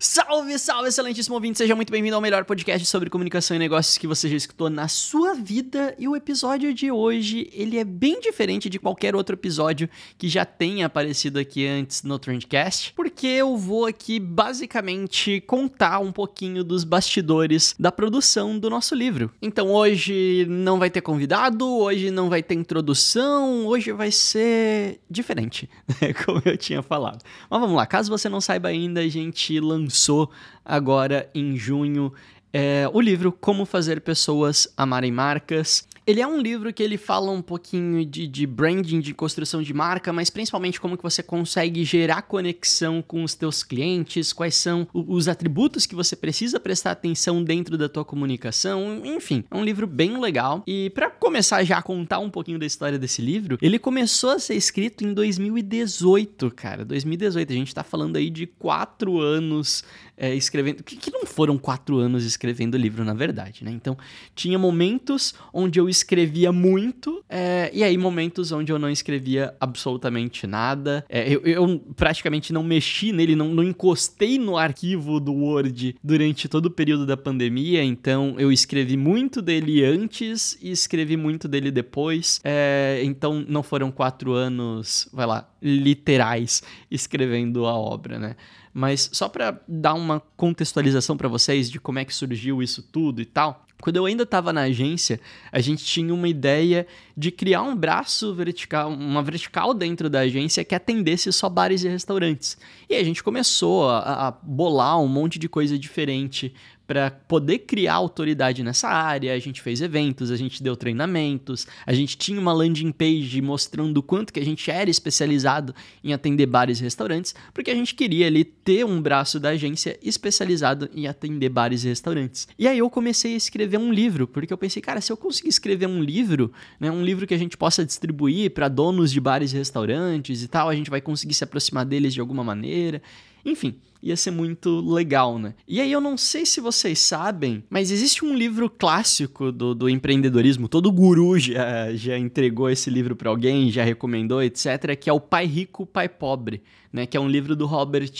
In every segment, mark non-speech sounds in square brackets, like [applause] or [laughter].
Salve, salve, excelentíssimo ouvinte! Seja muito bem-vindo ao melhor podcast sobre comunicação e negócios que você já escutou na sua vida. E o episódio de hoje, ele é bem diferente de qualquer outro episódio que já tenha aparecido aqui antes no Trendcast, porque eu vou aqui basicamente contar um pouquinho dos bastidores da produção do nosso livro. Então hoje não vai ter convidado, hoje não vai ter introdução, hoje vai ser diferente, [laughs] como eu tinha falado. Mas vamos lá, caso você não saiba ainda, a gente lançou lançou agora em junho é, o livro Como Fazer Pessoas Amarem Marcas. Ele é um livro que ele fala um pouquinho de, de, branding, de construção de marca, mas principalmente como que você consegue gerar conexão com os teus clientes, quais são os atributos que você precisa prestar atenção dentro da tua comunicação, enfim, é um livro bem legal. E para começar já a contar um pouquinho da história desse livro, ele começou a ser escrito em 2018, cara, 2018. A gente tá falando aí de quatro anos é, escrevendo, que, que não foram quatro anos escrevendo o livro, na verdade, né? Então, tinha momentos onde eu escrevia muito, é, e aí momentos onde eu não escrevia absolutamente nada. É, eu, eu, praticamente não mexi nele, não, não encostei no arquivo do Word durante todo o período da pandemia, então eu escrevi muito dele antes e escrevi muito dele depois. É, então não foram quatro anos, vai lá, literais escrevendo a obra, né? Mas só para dar uma contextualização para vocês de como é que surgiu isso tudo e tal, quando eu ainda estava na agência, a gente tinha uma ideia de criar um braço vertical, uma vertical dentro da agência que atendesse só bares e restaurantes. E a gente começou a, a bolar um monte de coisa diferente para poder criar autoridade nessa área. A gente fez eventos, a gente deu treinamentos, a gente tinha uma landing page mostrando o quanto que a gente era especializado em atender bares e restaurantes, porque a gente queria ali ter um braço da agência especializado em atender bares e restaurantes. E aí eu comecei a escrever um livro, porque eu pensei, cara, se eu conseguir escrever um livro, né, um livro que a gente possa distribuir para donos de bares e restaurantes e tal, a gente vai conseguir se aproximar deles de alguma maneira. Enfim, ia ser muito legal, né? E aí eu não sei se vocês sabem, mas existe um livro clássico do, do empreendedorismo, todo guru já, já entregou esse livro para alguém, já recomendou, etc., que é o Pai Rico, Pai Pobre, né? Que é um livro do Robert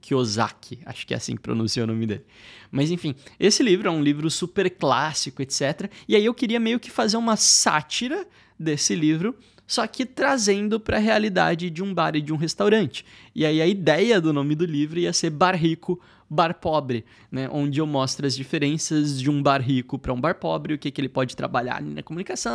Kiyosaki, acho que é assim que pronuncia o nome dele. Mas enfim, esse livro é um livro super clássico, etc. E aí eu queria meio que fazer uma sátira desse livro, só que trazendo para a realidade de um bar e de um restaurante. E aí a ideia do nome do livro ia ser Bar Rico, Bar Pobre, né? onde eu mostro as diferenças de um bar rico para um bar pobre, o que, que ele pode trabalhar na comunicação.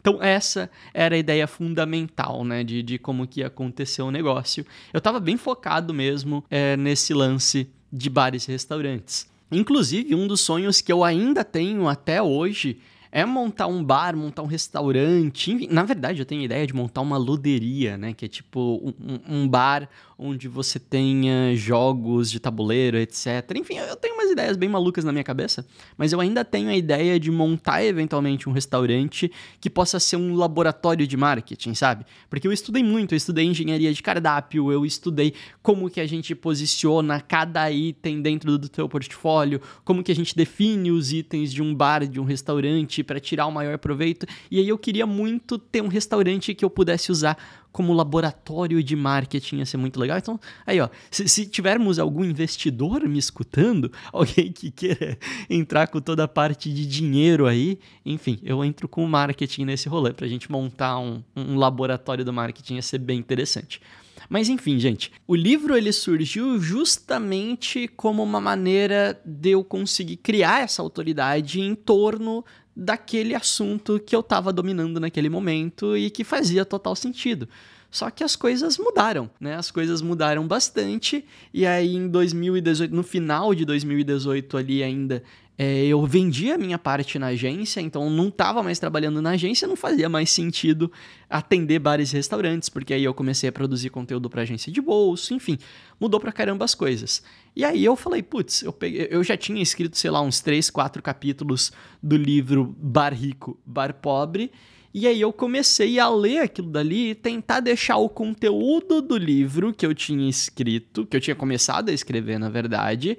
Então essa era a ideia fundamental, né, de, de como que ia acontecer o negócio. Eu estava bem focado mesmo é, nesse lance de bares e restaurantes. Inclusive, um dos sonhos que eu ainda tenho até hoje é montar um bar, montar um restaurante. Enfim, na verdade, eu tenho a ideia de montar uma luderia, né? Que é tipo um, um bar onde você tenha jogos de tabuleiro, etc. Enfim, eu tenho umas ideias bem malucas na minha cabeça, mas eu ainda tenho a ideia de montar eventualmente um restaurante que possa ser um laboratório de marketing, sabe? Porque eu estudei muito, eu estudei engenharia de cardápio, eu estudei como que a gente posiciona cada item dentro do teu portfólio, como que a gente define os itens de um bar, de um restaurante para tirar o maior proveito. E aí eu queria muito ter um restaurante que eu pudesse usar como laboratório de marketing ia ser muito legal. Então, aí, ó, se, se, tivermos algum investidor me escutando, [laughs] alguém que queira entrar com toda a parte de dinheiro aí, enfim, eu entro com o marketing nesse rolê para a gente montar um, um laboratório do marketing ia ser bem interessante. Mas enfim, gente, o livro ele surgiu justamente como uma maneira de eu conseguir criar essa autoridade em torno daquele assunto que eu estava dominando naquele momento e que fazia total sentido. Só que as coisas mudaram, né? As coisas mudaram bastante e aí em 2018, no final de 2018 ali ainda, é, eu vendi a minha parte na agência, então não estava mais trabalhando na agência, não fazia mais sentido atender bares e restaurantes, porque aí eu comecei a produzir conteúdo para agência de bolso, enfim, mudou pra caramba as coisas. E aí eu falei, putz, eu, eu já tinha escrito, sei lá, uns três, quatro capítulos do livro Bar Rico, Bar Pobre, e aí eu comecei a ler aquilo dali e tentar deixar o conteúdo do livro que eu tinha escrito, que eu tinha começado a escrever, na verdade,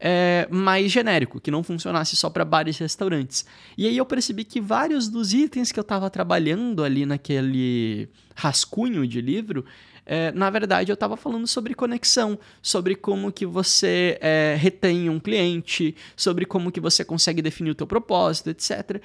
é, mais genérico, que não funcionasse só para bares e restaurantes. E aí eu percebi que vários dos itens que eu estava trabalhando ali naquele rascunho de livro é, na verdade eu estava falando sobre conexão, sobre como que você é, retém um cliente, sobre como que você consegue definir o teu propósito, etc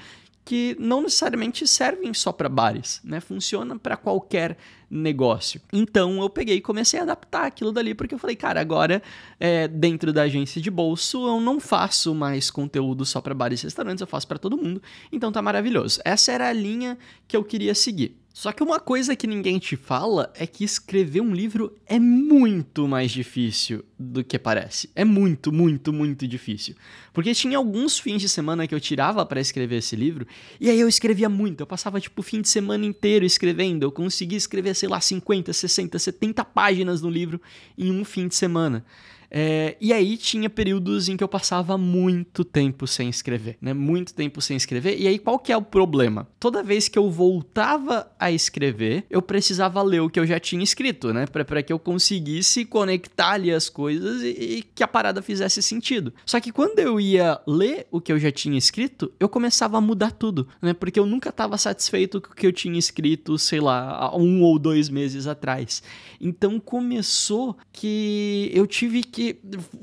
que não necessariamente servem só para bares, né? Funciona para qualquer negócio. Então eu peguei e comecei a adaptar aquilo dali, porque eu falei, cara, agora é, dentro da agência de bolso eu não faço mais conteúdo só para bares e restaurantes, eu faço para todo mundo. Então tá maravilhoso. Essa era a linha que eu queria seguir. Só que uma coisa que ninguém te fala é que escrever um livro é muito mais difícil do que parece. É muito, muito, muito difícil. Porque tinha alguns fins de semana que eu tirava para escrever esse livro, e aí eu escrevia muito. Eu passava tipo o fim de semana inteiro escrevendo. Eu conseguia escrever, sei lá, 50, 60, 70 páginas no livro em um fim de semana. É, e aí tinha períodos em que eu passava muito tempo sem escrever, né? Muito tempo sem escrever. E aí qual que é o problema? Toda vez que eu voltava a escrever, eu precisava ler o que eu já tinha escrito, né? Para que eu conseguisse conectar ali as coisas e, e que a parada fizesse sentido. Só que quando eu ia ler o que eu já tinha escrito, eu começava a mudar tudo, né? Porque eu nunca estava satisfeito com o que eu tinha escrito, sei lá, um ou dois meses atrás. Então começou que eu tive que.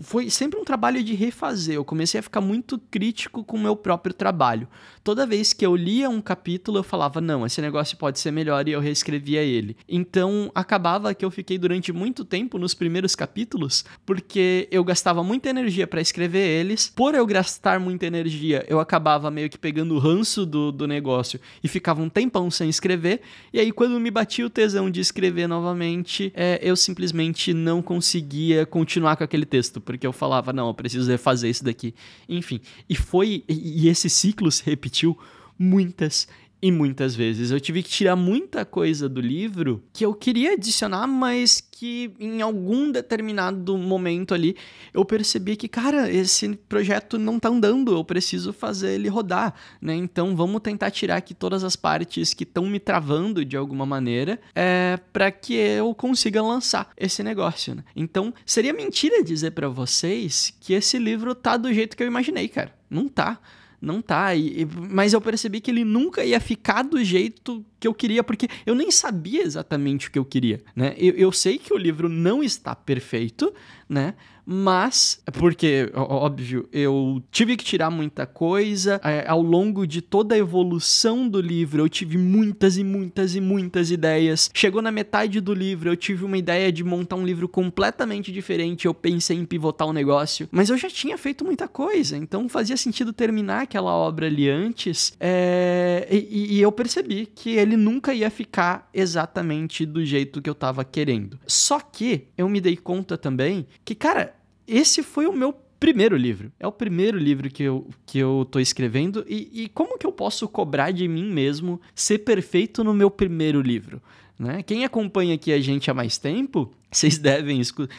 Foi sempre um trabalho de refazer. Eu comecei a ficar muito crítico com o meu próprio trabalho. Toda vez que eu lia um capítulo, eu falava, não, esse negócio pode ser melhor e eu reescrevia ele. Então acabava que eu fiquei durante muito tempo nos primeiros capítulos, porque eu gastava muita energia para escrever eles. Por eu gastar muita energia, eu acabava meio que pegando o ranço do, do negócio e ficava um tempão sem escrever. E aí, quando me batia o tesão de escrever novamente, é, eu simplesmente não conseguia continuar com aquele texto, porque eu falava, não, eu preciso refazer isso daqui. Enfim, e foi. E, esse ciclo se repetiu muitas e muitas vezes. Eu tive que tirar muita coisa do livro que eu queria adicionar, mas que em algum determinado momento ali eu percebi que, cara, esse projeto não tá andando, eu preciso fazer ele rodar, né? Então vamos tentar tirar aqui todas as partes que estão me travando de alguma maneira é, para que eu consiga lançar esse negócio, né? Então seria mentira dizer para vocês que esse livro tá do jeito que eu imaginei, cara. Não tá não tá. E, mas eu percebi que ele nunca ia ficar do jeito que eu queria, porque eu nem sabia exatamente o que eu queria, né? Eu, eu sei que o livro não está perfeito, né? mas porque óbvio eu tive que tirar muita coisa é, ao longo de toda a evolução do livro eu tive muitas e muitas e muitas ideias. Chegou na metade do livro eu tive uma ideia de montar um livro completamente diferente eu pensei em pivotar o um negócio. Mas eu já tinha feito muita coisa então fazia sentido terminar aquela obra ali antes é, e, e eu percebi que ele nunca ia ficar exatamente do jeito que eu tava querendo. Só que eu me dei conta também que cara esse foi o meu primeiro livro. É o primeiro livro que eu, que eu tô escrevendo. E, e como que eu posso cobrar de mim mesmo ser perfeito no meu primeiro livro? Né? Quem acompanha aqui a gente há mais tempo, [laughs] vocês devem escutar.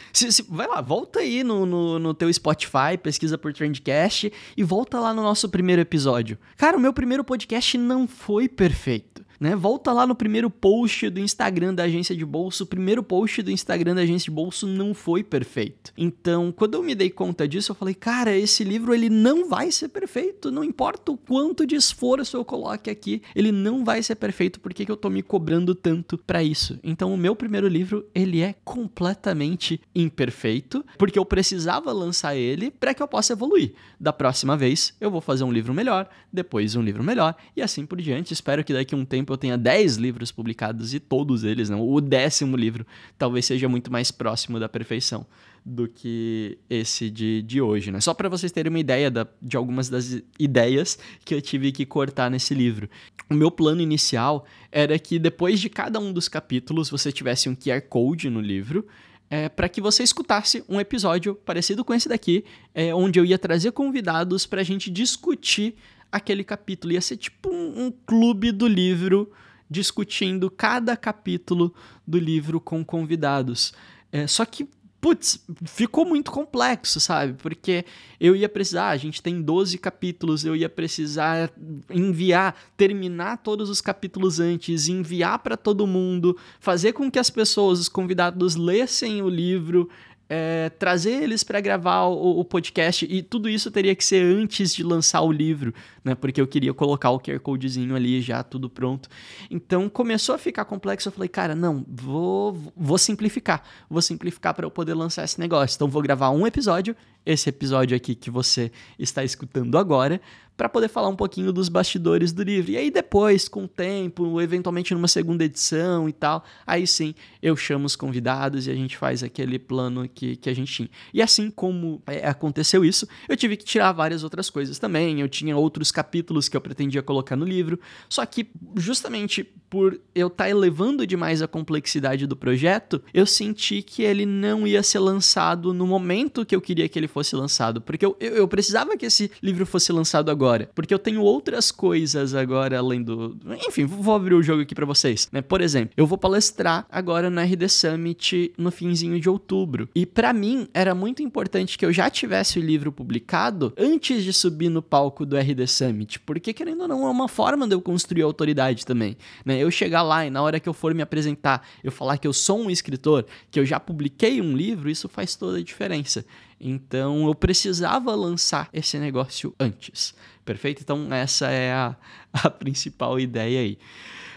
Vai lá, volta aí no, no, no, teu Spotify, pesquisa por Trendcast e volta lá no nosso primeiro episódio. Cara, o meu primeiro podcast não foi perfeito né? Volta lá no primeiro post do Instagram da agência de bolso. O primeiro post do Instagram da agência de bolso não foi perfeito. Então, quando eu me dei conta disso, eu falei, cara, esse livro ele não vai ser perfeito. Não importa o quanto de esforço eu coloque aqui, ele não vai ser perfeito. Por que, que eu tô me cobrando tanto para isso? Então, o meu primeiro livro, ele é completamente imperfeito, porque eu precisava lançar ele para que eu possa evoluir. Da próxima vez, eu vou fazer um livro melhor, depois um livro melhor e assim por diante. Espero que daqui a um tempo eu tenha 10 livros publicados e todos eles, não, o décimo livro, talvez seja muito mais próximo da perfeição do que esse de, de hoje, né? Só para vocês terem uma ideia da, de algumas das ideias que eu tive que cortar nesse livro. O meu plano inicial era que depois de cada um dos capítulos você tivesse um QR Code no livro é, para que você escutasse um episódio parecido com esse daqui, é, onde eu ia trazer convidados para a gente discutir aquele capítulo. Ia ser tipo um, um clube do livro discutindo cada capítulo do livro com convidados. É, só que, putz, ficou muito complexo, sabe? Porque eu ia precisar, a gente tem 12 capítulos, eu ia precisar enviar, terminar todos os capítulos antes, enviar para todo mundo, fazer com que as pessoas, os convidados, lessem o livro é, trazer eles para gravar o, o, podcast e tudo isso teria que ser antes de lançar o livro, né? Porque eu queria colocar o QR Codezinho ali já tudo pronto. Então começou a ficar complexo. Eu falei, cara, não, vou, vou simplificar, vou simplificar para eu poder lançar esse negócio. Então vou gravar um episódio, esse episódio aqui que você está escutando agora, para poder falar um pouquinho dos bastidores do livro. E aí depois, com o tempo, eventualmente numa segunda edição e tal, aí sim eu chamo os convidados e a gente faz aquele plano que, que a gente tinha. E assim como é, aconteceu isso, eu tive que tirar várias outras coisas também. Eu tinha outros capítulos que eu pretendia colocar no livro, só que justamente por eu estar tá elevando demais a complexidade do projeto, eu senti que ele não ia ser lançado no momento que eu queria que ele fosse lançado, porque eu, eu, eu precisava que esse livro fosse lançado agora agora. Porque eu tenho outras coisas agora além do. Enfim, vou abrir o jogo aqui para vocês. Né? Por exemplo, eu vou palestrar agora no RD Summit no finzinho de outubro. E para mim era muito importante que eu já tivesse o livro publicado antes de subir no palco do RD Summit. Porque, querendo ou não, é uma forma de eu construir autoridade também. Né? Eu chegar lá e na hora que eu for me apresentar, eu falar que eu sou um escritor, que eu já publiquei um livro, isso faz toda a diferença. Então eu precisava lançar esse negócio antes. Perfeito? Então essa é a, [laughs] a principal ideia aí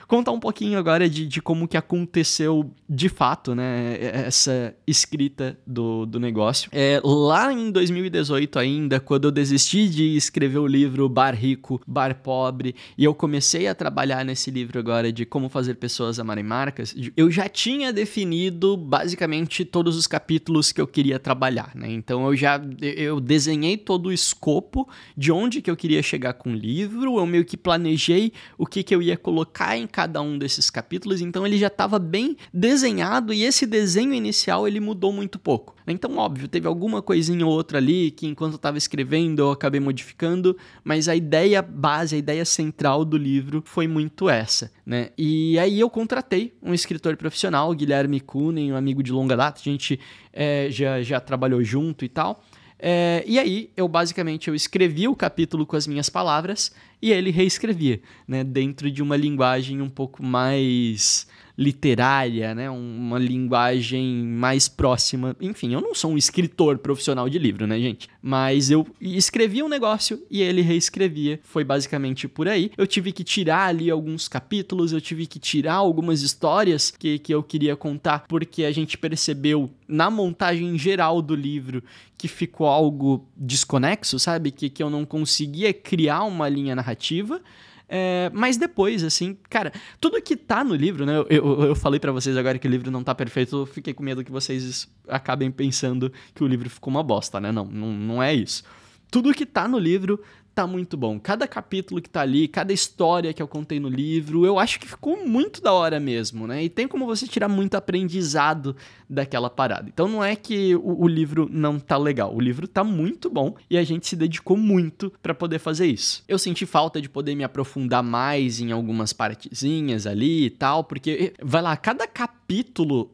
contar um pouquinho agora de, de como que aconteceu de fato, né, essa escrita do, do negócio. É, lá em 2018 ainda, quando eu desisti de escrever o livro Bar Rico, Bar Pobre, e eu comecei a trabalhar nesse livro agora de como fazer pessoas amarem marcas, eu já tinha definido basicamente todos os capítulos que eu queria trabalhar, né? Então eu já eu desenhei todo o escopo de onde que eu queria chegar com o livro, eu meio que planejei o que que eu ia colocar em cada um desses capítulos, então ele já estava bem desenhado e esse desenho inicial ele mudou muito pouco. Então, óbvio, teve alguma coisinha ou outra ali que enquanto eu estava escrevendo eu acabei modificando, mas a ideia base, a ideia central do livro foi muito essa, né? E aí eu contratei um escritor profissional, Guilherme Kunen, um amigo de longa data, a gente é, já, já trabalhou junto e tal. É, e aí, eu basicamente eu escrevi o capítulo com as minhas palavras e ele reescrevia, né, dentro de uma linguagem um pouco mais literária, né, uma linguagem mais próxima. Enfim, eu não sou um escritor profissional de livro, né, gente? Mas eu escrevia um negócio e ele reescrevia. Foi basicamente por aí. Eu tive que tirar ali alguns capítulos, eu tive que tirar algumas histórias que, que eu queria contar, porque a gente percebeu na montagem geral do livro que ficou algo desconexo, sabe? Que, que eu não conseguia criar uma linha narrativa. É, mas depois, assim, cara, tudo que tá no livro, né? Eu, eu, eu falei para vocês agora que o livro não tá perfeito, eu fiquei com medo que vocês acabem pensando que o livro ficou uma bosta, né? Não, não, não é isso. Tudo que tá no livro tá muito bom. Cada capítulo que tá ali, cada história que eu contei no livro, eu acho que ficou muito da hora mesmo, né? E tem como você tirar muito aprendizado daquela parada. Então não é que o, o livro não tá legal, o livro tá muito bom e a gente se dedicou muito para poder fazer isso. Eu senti falta de poder me aprofundar mais em algumas partezinhas ali e tal, porque vai lá, cada capítulo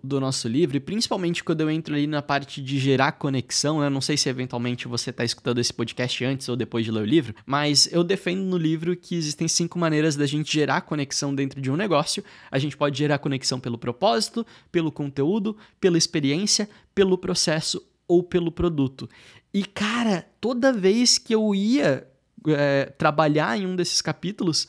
do nosso livro, e principalmente quando eu entro ali na parte de gerar conexão, né? Não sei se eventualmente você tá escutando esse podcast antes ou depois de ler o livro, livro, mas eu defendo no livro que existem cinco maneiras da gente gerar conexão dentro de um negócio. A gente pode gerar conexão pelo propósito, pelo conteúdo, pela experiência, pelo processo ou pelo produto. E cara, toda vez que eu ia é, trabalhar em um desses capítulos,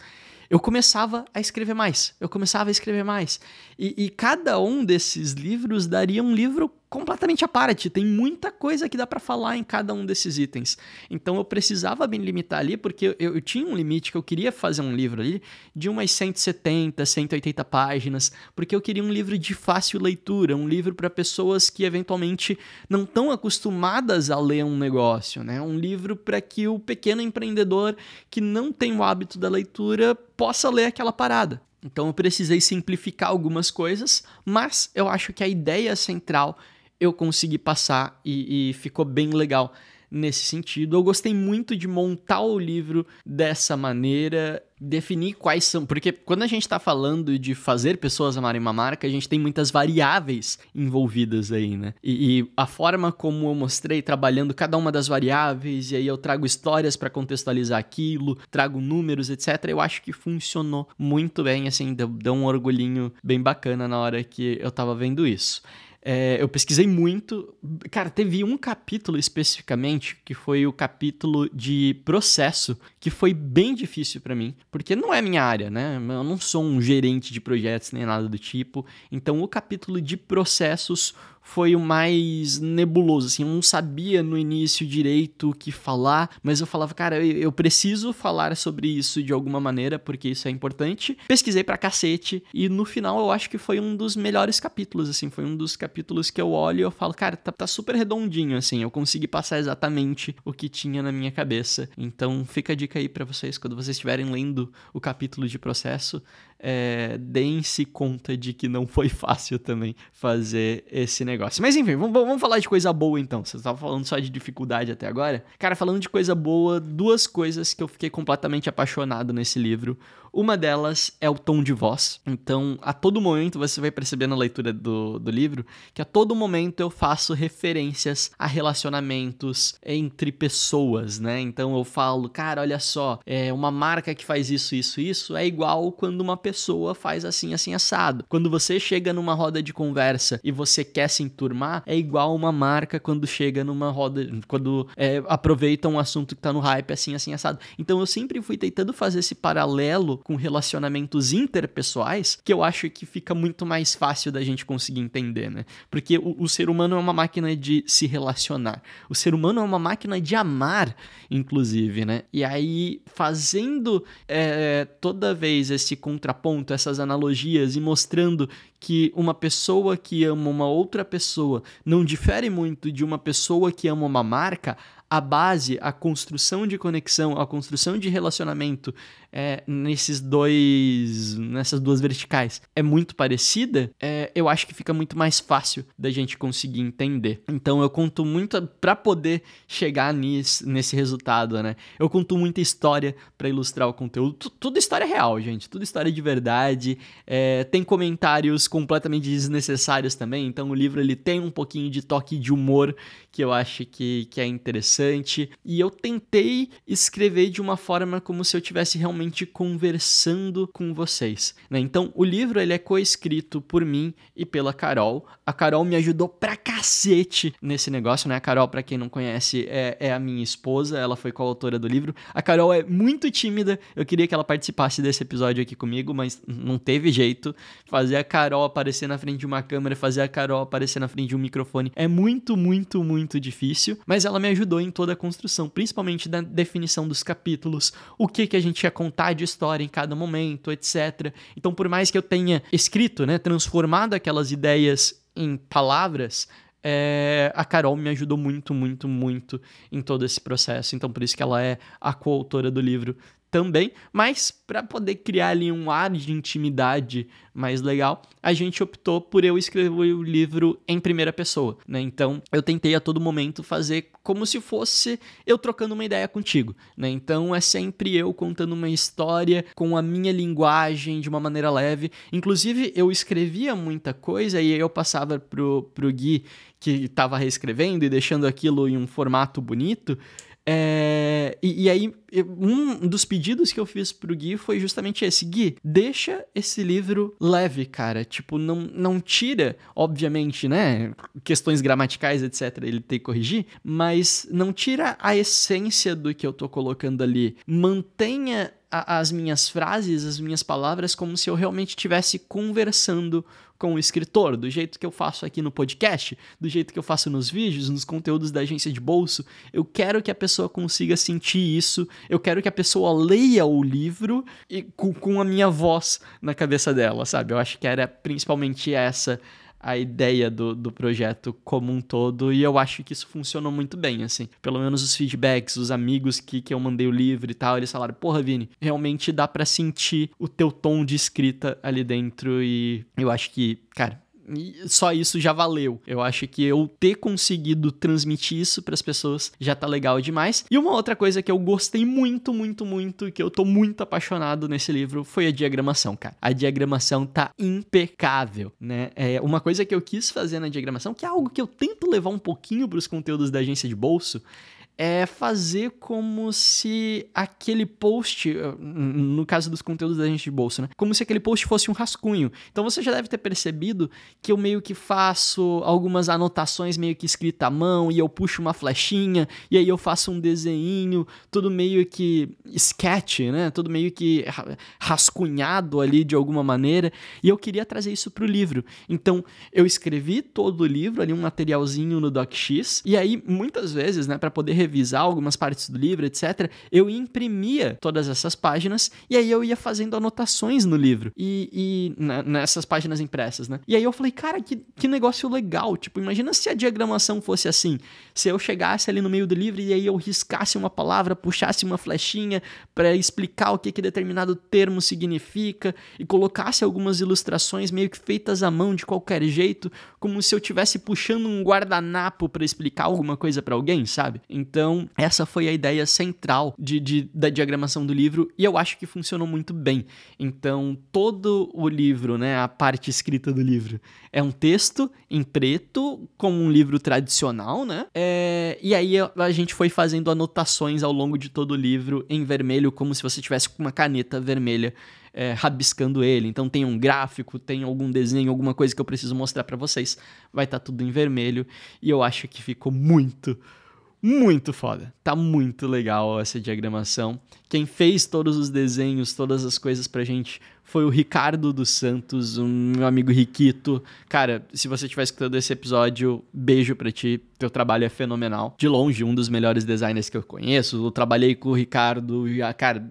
eu começava a escrever mais, eu começava a escrever mais. E, e cada um desses livros daria um livro completamente à parte. Tem muita coisa que dá para falar em cada um desses itens. Então eu precisava me limitar ali, porque eu, eu, tinha um limite que eu queria fazer um livro ali de umas 170, 180 páginas, porque eu queria um livro de fácil leitura, um livro para pessoas que eventualmente não estão acostumadas a ler um negócio, né? Um livro para que o pequeno empreendedor que não tem o hábito da leitura possa ler aquela parada. Então eu precisei simplificar algumas coisas, mas eu acho que a ideia central eu consegui passar e, e ficou bem legal nesse sentido. Eu gostei muito de montar o livro dessa maneira, definir quais são. Porque quando a gente está falando de fazer pessoas amarem uma marca, a gente tem muitas variáveis envolvidas aí, né? E, e a forma como eu mostrei, trabalhando cada uma das variáveis, e aí eu trago histórias para contextualizar aquilo, trago números, etc., eu acho que funcionou muito bem, assim, deu, deu um orgulhinho bem bacana na hora que eu tava vendo isso. É, eu pesquisei muito. Cara, teve um capítulo especificamente, que foi o capítulo de processo, que foi bem difícil para mim, porque não é minha área, né? Eu não sou um gerente de projetos nem nada do tipo. Então, o capítulo de processos foi o mais nebuloso, assim, eu não sabia no início direito o que falar, mas eu falava, cara, eu preciso falar sobre isso de alguma maneira, porque isso é importante. Pesquisei pra cacete, e no final eu acho que foi um dos melhores capítulos, assim, foi um dos capítulos que eu olho e eu falo, cara, tá, tá super redondinho, assim, eu consegui passar exatamente o que tinha na minha cabeça. Então fica a dica aí para vocês, quando vocês estiverem lendo o capítulo de processo, é, deem-se conta de que não foi [laughs] fácil também fazer esse negócio. Mas enfim, vamos, vamos falar de coisa boa então. Você estava falando só de dificuldade até agora. Cara, falando de coisa boa, duas coisas que eu fiquei completamente apaixonado nesse livro. Uma delas é o tom de voz. Então, a todo momento você vai perceber na leitura do, do livro que a todo momento eu faço referências a relacionamentos entre pessoas, né? Então eu falo, cara, olha só, é uma marca que faz isso, isso, isso é igual quando uma pessoa faz assim, assim, assado. Quando você chega numa roda de conversa e você quer se enturmar, é igual uma marca quando chega numa roda, quando é, aproveita um assunto que tá no hype, assim, assim, assado. Então eu sempre fui tentando fazer esse paralelo com relacionamentos interpessoais, que eu acho que fica muito mais fácil da gente conseguir entender, né? Porque o, o ser humano é uma máquina de se relacionar. O ser humano é uma máquina de amar, inclusive, né? E aí, fazendo é, toda vez esse contraponto, essas analogias e mostrando que uma pessoa que ama uma outra pessoa não difere muito de uma pessoa que ama uma marca, a base, a construção de conexão, a construção de relacionamento é, nesses dois, nessas duas verticais é muito parecida, é, eu acho que fica muito mais fácil da gente conseguir entender. Então eu conto muito para poder chegar nisso, nesse resultado, né? Eu conto muita história para ilustrar o conteúdo, tudo história real, gente, tudo história de verdade. É, tem comentários completamente desnecessários também, então o livro ele tem um pouquinho de toque de humor que eu acho que, que é interessante. E eu tentei escrever de uma forma como se eu tivesse realmente conversando com vocês. Né? Então, o livro ele é coescrito por mim e pela Carol. A Carol me ajudou pra cacete nesse negócio, né? A Carol, para quem não conhece, é, é a minha esposa, ela foi coautora do livro. A Carol é muito tímida, eu queria que ela participasse desse episódio aqui comigo, mas não teve jeito. Fazer a Carol aparecer na frente de uma câmera, fazer a Carol aparecer na frente de um microfone é muito, muito, muito difícil, mas ela me ajudou em toda a construção, principalmente da definição dos capítulos, o que que a gente ia contar de história em cada momento, etc. Então, por mais que eu tenha escrito, né, transformado aquelas ideias em palavras, é, a Carol me ajudou muito, muito, muito em todo esse processo. Então, por isso que ela é a coautora do livro também, mas para poder criar ali um ar de intimidade mais legal, a gente optou por eu escrever o livro em primeira pessoa, né? Então, eu tentei a todo momento fazer como se fosse eu trocando uma ideia contigo, né? Então, é sempre eu contando uma história com a minha linguagem de uma maneira leve. Inclusive, eu escrevia muita coisa e eu passava pro, pro Gui que estava reescrevendo e deixando aquilo em um formato bonito. É, e, e, aí, um dos pedidos que eu fiz pro Gui foi justamente esse: Gui, deixa esse livro leve, cara. Tipo, não, não tira, obviamente, né? Questões gramaticais, etc., ele tem que corrigir, mas não tira a essência do que eu tô colocando ali. Mantenha as minhas frases, as minhas palavras, como se eu realmente estivesse conversando com o escritor, do jeito que eu faço aqui no podcast, do jeito que eu faço nos vídeos, nos conteúdos da agência de bolso. Eu quero que a pessoa consiga sentir isso, eu quero que a pessoa leia o livro e com, com a minha voz na cabeça dela, sabe? Eu acho que era principalmente essa a ideia do, do projeto como um todo e eu acho que isso funcionou muito bem, assim. Pelo menos os feedbacks, os amigos que, que eu mandei o livro e tal, eles falaram, porra, Vini, realmente dá para sentir o teu tom de escrita ali dentro e eu acho que, cara, só isso já valeu. Eu acho que eu ter conseguido transmitir isso para as pessoas já tá legal demais. E uma outra coisa que eu gostei muito, muito, muito, que eu tô muito apaixonado nesse livro foi a diagramação, cara. A diagramação tá impecável, né? É uma coisa que eu quis fazer na diagramação, que é algo que eu tento levar um pouquinho para os conteúdos da agência de bolso, é fazer como se aquele post, eh, no caso dos conteúdos da gente de bolsa, né? Como se aquele post fosse um rascunho. Então você já deve ter percebido que eu meio que faço algumas anotações meio que escrita à mão e eu puxo uma flechinha e aí eu faço um desenho, tudo meio que sketch, né? Tudo meio que rascunhado ali de alguma maneira. E eu queria trazer isso pro livro. Então, eu escrevi todo o livro ali um materialzinho no DocX e aí muitas vezes, né, para poder revisar algumas partes do livro, etc, eu imprimia todas essas páginas e aí eu ia fazendo anotações no livro e, e nessas páginas impressas, né? E aí eu falei, cara, que, que negócio legal. Tipo, imagina se a diagramação fosse assim. Se eu chegasse ali no meio do livro e aí eu riscasse uma palavra, puxasse uma flechinha para explicar o que, que determinado termo significa e colocasse algumas ilustrações meio que feitas à mão de qualquer jeito, como se eu estivesse puxando um guardanapo para explicar alguma coisa para alguém, sabe? Então, essa foi a ideia central de, de, da diagramação do livro e eu acho que funcionou muito bem. Então, todo o livro, né, a parte escrita do livro, é um texto em preto, como um livro tradicional, né? É, e aí a gente foi fazendo anotações ao longo de todo o livro em vermelho, como se você tivesse com uma caneta vermelha é, rabiscando ele. Então tem um gráfico, tem algum desenho, alguma coisa que eu preciso mostrar para vocês. Vai estar tá tudo em vermelho e eu acho que ficou muito, muito foda. Tá muito legal essa diagramação. Quem fez todos os desenhos, todas as coisas pra gente foi o Ricardo dos Santos, um meu amigo Riquito. Cara, se você estiver escutando esse episódio, beijo pra ti. Teu trabalho é fenomenal. De longe, um dos melhores designers que eu conheço. Eu trabalhei com o Ricardo. E, cara, [laughs]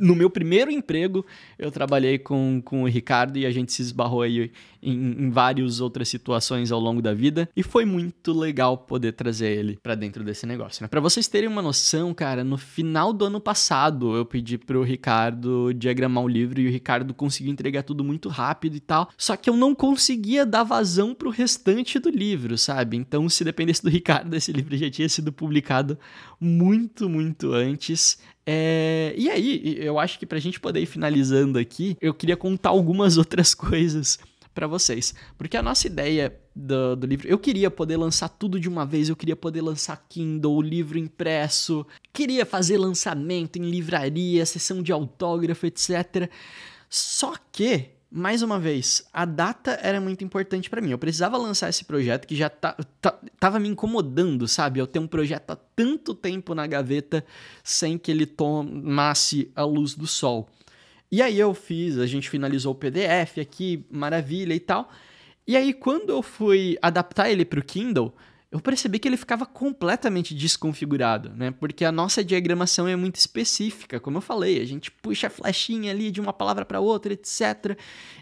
no meu primeiro emprego, eu trabalhei com, com o Ricardo e a gente se esbarrou aí em, em várias outras situações ao longo da vida. E foi muito legal poder trazer ele para dentro desse negócio, né? Pra vocês terem uma noção, cara, no final do ano passado, eu pedi pro Ricardo diagramar um livro e o Ricardo conseguiu entregar tudo muito rápido e tal. Só que eu não conseguia dar vazão pro restante do livro, sabe? Então, se dependesse do Ricardo, [laughs] esse livro já tinha sido publicado muito, muito antes. É... E aí, eu acho que pra gente poder ir finalizando aqui, eu queria contar algumas [laughs] outras coisas para vocês. Porque a nossa ideia do, do, livro, eu queria poder lançar tudo de uma vez, eu queria poder lançar Kindle, livro impresso, queria fazer lançamento em livraria, sessão de autógrafo, etc. Só que, mais uma vez, a data era muito importante para mim. Eu precisava lançar esse projeto que já tá, tá, tava me incomodando, sabe? Eu ter um projeto há tanto tempo na gaveta sem que ele tomasse a luz do sol. E aí eu fiz, a gente finalizou o PDF aqui, maravilha e tal. E aí quando eu fui adaptar ele para o Kindle, eu percebi que ele ficava completamente desconfigurado, né? Porque a nossa diagramação é muito específica, como eu falei, a gente puxa a flechinha ali de uma palavra para outra, etc.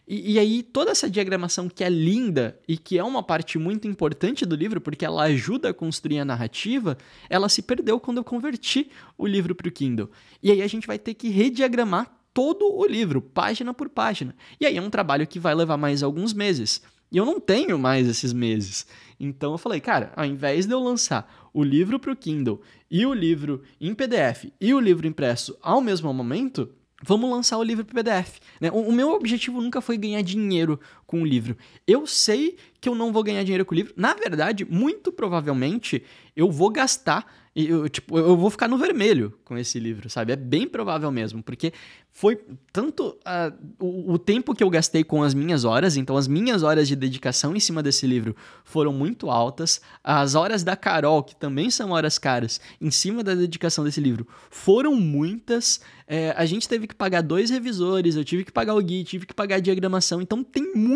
E, e, aí toda essa diagramação que é linda e que é uma parte muito importante do livro, porque ela ajuda a construir a narrativa, ela se perdeu quando eu converti o livro para o Kindle. E aí a gente vai ter que rediagramar todo o livro, página por página. E aí é um trabalho que vai levar mais alguns meses. E eu não tenho mais esses meses. Então eu falei, cara, ao invés de eu lançar o livro para o Kindle e o livro em PDF e o livro impresso ao mesmo momento, vamos lançar o livro para PDF. Né? O, o, meu objetivo nunca foi ganhar dinheiro com o livro. Eu sei que eu não vou ganhar dinheiro com o livro. Na verdade, muito provavelmente eu vou gastar eu, tipo, eu vou ficar no vermelho com esse livro, sabe? É bem provável mesmo, porque foi tanto uh, o, o, tempo que eu gastei com as minhas horas, então as minhas horas de dedicação em cima desse livro foram muito altas, as horas da Carol, que também são horas caras, em cima da dedicação desse livro, foram muitas. É, a gente teve que pagar dois revisores, eu tive que pagar o guia, tive que pagar a diagramação, então tem muito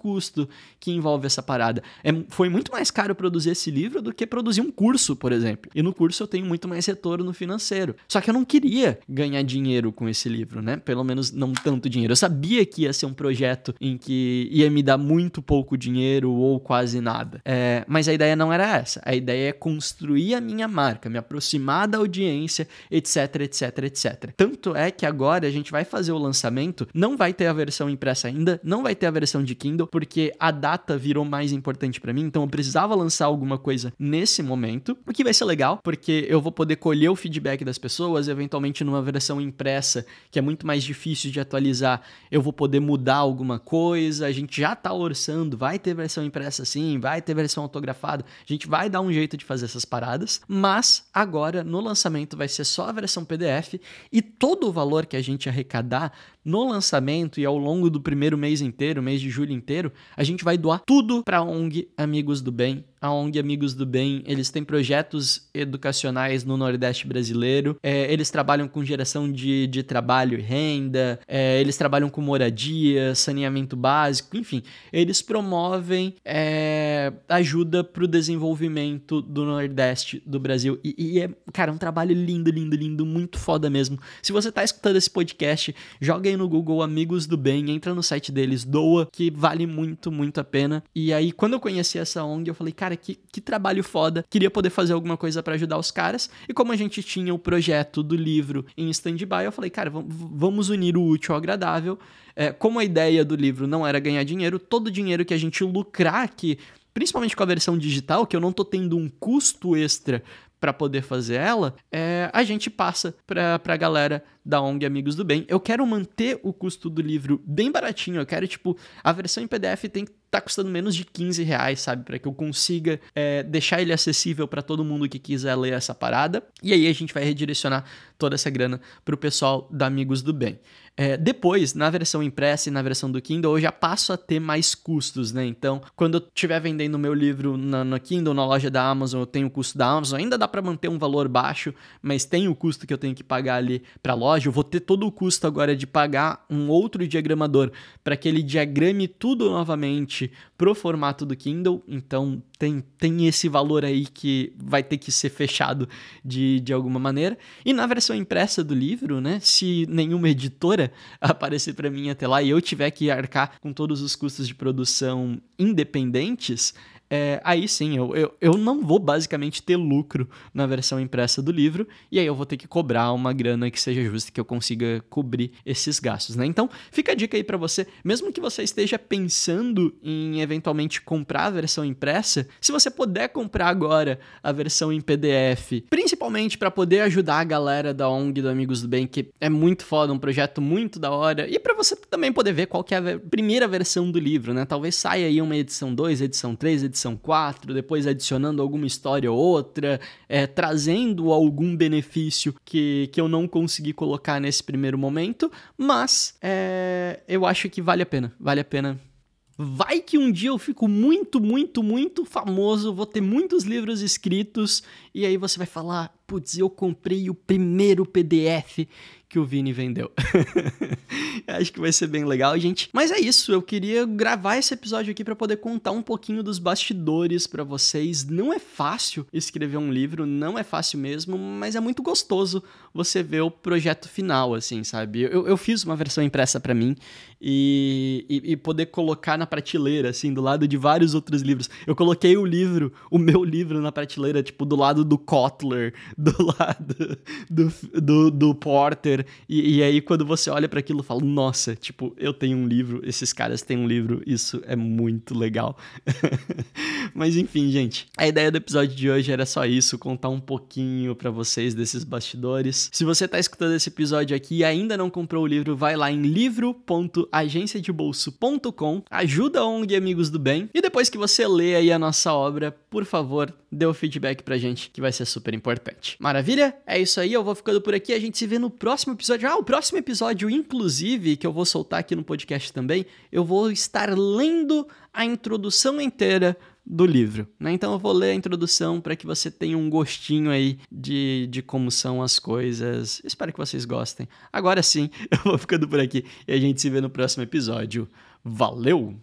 custo que envolve essa parada. É, foi muito mais caro produzir esse livro do que produzir um curso, por exemplo. E no curso eu tenho muito mais retorno financeiro. Só que eu não queria ganhar dinheiro com esse livro, né? Pelo menos não tanto dinheiro. Eu sabia que ia ser um projeto em que ia me dar muito pouco dinheiro ou quase nada. É, mas a ideia não era essa. A ideia é construir a minha marca, me aproximar da audiência, etc, etc, etc. Tanto é que agora a gente vai fazer o lançamento, não vai ter a versão impressa ainda, não vai ter a versão de Kindle, porque a data virou mais importante para mim, então eu precisava lançar alguma coisa nesse momento o que vai ser legal, porque eu vou poder colher o feedback das pessoas, eventualmente numa versão impressa, que é muito mais difícil de atualizar, eu vou poder mudar alguma coisa, a gente já tá orçando, vai ter versão impressa sim, vai ter versão autografada, a gente vai dar um jeito de fazer essas paradas, mas agora no lançamento vai ser só a versão PDF e todo o valor que a gente arrecadar no lançamento e ao longo do primeiro mês inteiro, mês de julho inteiro, a gente vai doar tudo para ONG Amigos do Bem. A ONG Amigos do Bem, eles têm projetos educacionais no Nordeste brasileiro, é, eles trabalham com geração de, de trabalho e renda, é, eles trabalham com moradia, saneamento básico, enfim, eles promovem é, ajuda para o desenvolvimento do Nordeste do Brasil. E, e, é, cara, um trabalho lindo, lindo, lindo, muito foda mesmo. Se você está escutando esse podcast, joga aí no Google Amigos do Bem, entra no site deles, doa, que vale muito, muito a pena. E aí, quando eu conheci essa ONG, eu falei, cara, que, que trabalho foda, queria poder fazer alguma coisa para ajudar os caras. E como a gente tinha o projeto do livro em stand-by, eu falei, cara, vamos unir o útil ao agradável. É, como a ideia do livro não era ganhar dinheiro, todo o dinheiro que a gente lucrar aqui principalmente com a versão digital, que eu não tô tendo um custo extra para poder fazer ela, é, a gente passa para a galera da ONG Amigos do Bem. Eu quero manter o custo do livro bem baratinho. Eu quero, tipo, a versão em PDF tem que tá custando menos de 15 reais, sabe? Para que eu consiga é, deixar ele acessível para todo mundo que quiser ler essa parada. E aí a gente vai redirecionar toda essa grana pro pessoal da Amigos do Bem. É, depois, na versão impressa e na versão do Kindle, eu já passo a ter mais custos, né? Então, quando eu estiver vendendo meu livro na, Kindle, na loja da Amazon, eu tenho o custo da Amazon. Ainda dá para manter um valor baixo, mas tem o custo que eu tenho que pagar ali para a loja. Eu vou ter todo o custo agora de pagar um outro diagramador para que ele diagrame tudo novamente pro formato do Kindle. Então, tem, tem esse valor aí que vai ter que ser fechado de, de alguma maneira. E na versão impressa do livro, né? Se nenhuma editora [laughs] aparecer para mim até lá e eu tiver que arcar com todos os custos de produção independentes, é, aí sim, eu, eu, eu não vou basicamente ter lucro na versão impressa do livro, e aí eu vou ter que cobrar uma grana que seja justa, que eu consiga cobrir esses gastos, né? Então, fica a dica aí para você, mesmo que você esteja pensando em eventualmente comprar a versão impressa, se você puder comprar agora a versão em PDF, principalmente para poder ajudar a galera da ONG do Amigos do Bem, que é muito foda, um projeto muito da hora, e para você também poder ver qual é a primeira versão do livro, né? Talvez saia aí uma edição 2, edição 3, edição edição 4, depois adicionando alguma história ou outra, é, trazendo algum benefício que, que eu não consegui colocar nesse primeiro momento, mas é, eu acho que vale a pena, vale a pena. Vai que um dia eu fico muito, muito, muito famoso, vou ter muitos livros escritos e aí você vai falar: putz, eu comprei o primeiro PDF que o Vini vendeu. [laughs] Acho que vai ser bem legal, gente. Mas é isso, eu queria gravar esse episódio aqui para poder contar um pouquinho dos bastidores para vocês. Não é fácil escrever um livro, não é fácil mesmo, mas é muito gostoso você ver o projeto final, assim, sabe? Eu, eu fiz uma versão impressa para mim e, e, e, poder colocar na prateleira, assim, do lado de vários outros livros. Eu coloquei o livro, o meu livro na prateleira, tipo, do lado do Kotler, [laughs] do lado do, do, do Porter. E, e, aí, quando você olha para aquilo, fala, nossa, tipo, eu tenho um livro, esses caras têm um livro, isso é muito legal. [laughs] Mas enfim, gente, a ideia do episódio de hoje era só isso, contar um pouquinho para vocês desses bastidores. Se você tá escutando esse episódio aqui e ainda não comprou o livro, vai lá em livro.com agenciadebolso.com, ajuda a ONG Amigos do Bem e depois que você lê aí a nossa obra, por favor, dê o feedback pra gente, que vai ser super importante. Maravilha? É isso aí, eu vou ficando por aqui, a gente se vê no próximo episódio. Ah, o próximo episódio, inclusive, que eu vou soltar aqui no podcast também, eu vou estar lendo a introdução inteira do livro, né? Então eu vou ler a introdução para que você tenha um gostinho aí de, de como são as coisas. Espero que vocês gostem. Agora sim, [laughs] eu vou ficando por aqui e a gente se vê no próximo episódio. Valeu!